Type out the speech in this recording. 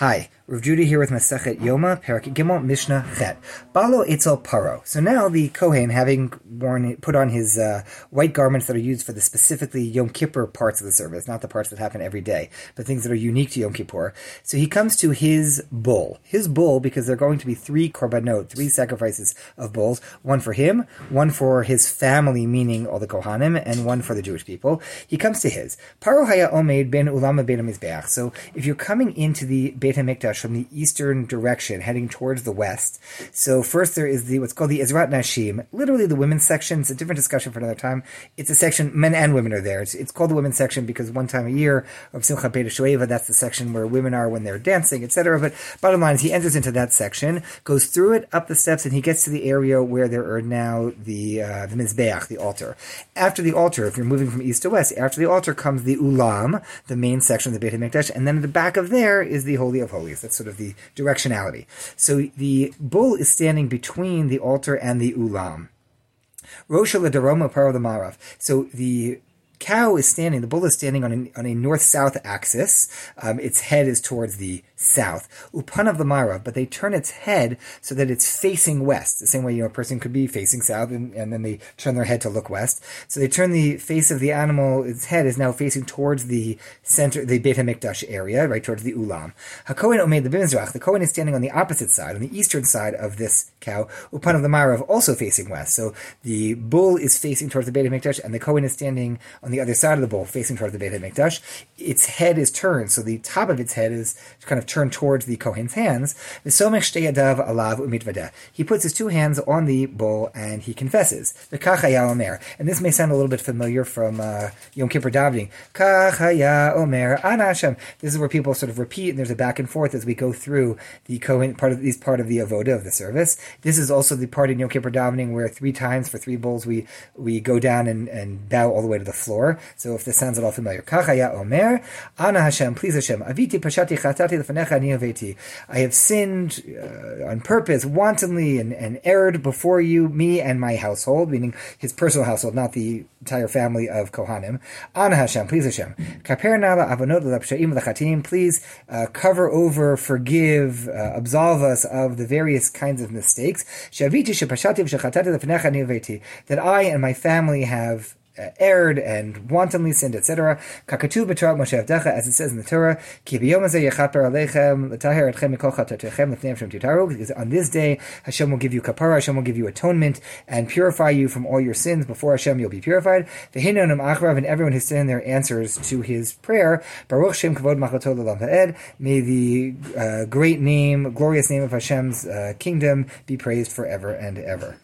Hi, Rav Judah here with Masechet Yoma, Perek Gimel Mishnah Chet. Balo Etzel Paro. So now the Kohen, having worn, put on his uh, white garments that are used for the specifically Yom Kippur parts of the service, not the parts that happen every day, but things that are unique to Yom Kippur. So he comes to his bull. His bull, because there are going to be three korbanot, three sacrifices of bulls, one for him, one for his family, meaning all the Kohanim, and one for the Jewish people. He comes to his. Paro Haya Omed Ben Ulama Ben. So if you're coming into the Beit HaMikdash from the eastern direction, heading towards the west. So first there is the what's called the Ezrat Nashim, literally the women's section. It's a different discussion for another time. It's a section, men and women are there. It's, it's called the women's section because one time a year of Simchat Beit Shoeva, that's the section where women are when they're dancing, etc. But bottom line is he enters into that section, goes through it up the steps, and he gets to the area where there are now the uh, the Mizbeach, the altar. After the altar, if you're moving from east to west, after the altar comes the Ulam, the main section of the Beit HaMikdash, and then at the back of there is the Holy of Holies. That's sort of the directionality. So the bull is standing between the altar and the ulam. Rosha Daroma Paro the Marav. So the cow is standing, the bull is standing on a, on a north-south axis. Um, its head is towards the south. Upan of the Mara, but they turn its head so that it's facing west. The same way, you know, a person could be facing south and, and then they turn their head to look west. So they turn the face of the animal, its head is now facing towards the center, the Beit HaMikdash area, right towards the Ulam. HaKohen Omed the Bimizrach, the Kohen is standing on the opposite side, on the eastern side of this cow. Upan of the Marav also facing west. So the bull is facing towards the Beit HaMikdash and the Kohen is standing on the other side of the bull, facing towards the Beit HaMikdash. Its head is turned, so the top of its head is kind of turned towards the Kohen's hands. He puts his two hands on the bowl and he confesses. And this may sound a little bit familiar from uh, Yom Kippur davening. This is where people sort of repeat and there's a back and forth as we go through the Kohen part of these part of the avoda of the service. This is also the part in Yom Kippur davening where three times for three bowls we we go down and, and bow all the way to the floor. So if this sounds at all familiar, Omer, Ana Hashem, please Hashem, Aviti Pashati Chatati I have sinned uh, on purpose, wantonly, and, and erred before you, me and my household, meaning his personal household, not the entire family of Kohanim. Ana Hashem, please Hashem. Please uh, cover over, forgive, uh, absolve us of the various kinds of mistakes. That I and my family have erred and wantonly sinned, etc. Kakatu b'Torah Moshe Avdecha, as it says in the Torah, Ki yechaper alechem l'taher etchem mikol chatatechem l'fnei Hashem because on this day Hashem will give you kapara, Hashem will give you atonement and purify you from all your sins. Before Hashem you'll be purified. V'hinonim achrav, and everyone who's standing there answers to his prayer. Baruch Shem kavod machato l'lam ha'ed. May the uh, great name, glorious name of Hashem's uh, kingdom be praised forever and ever.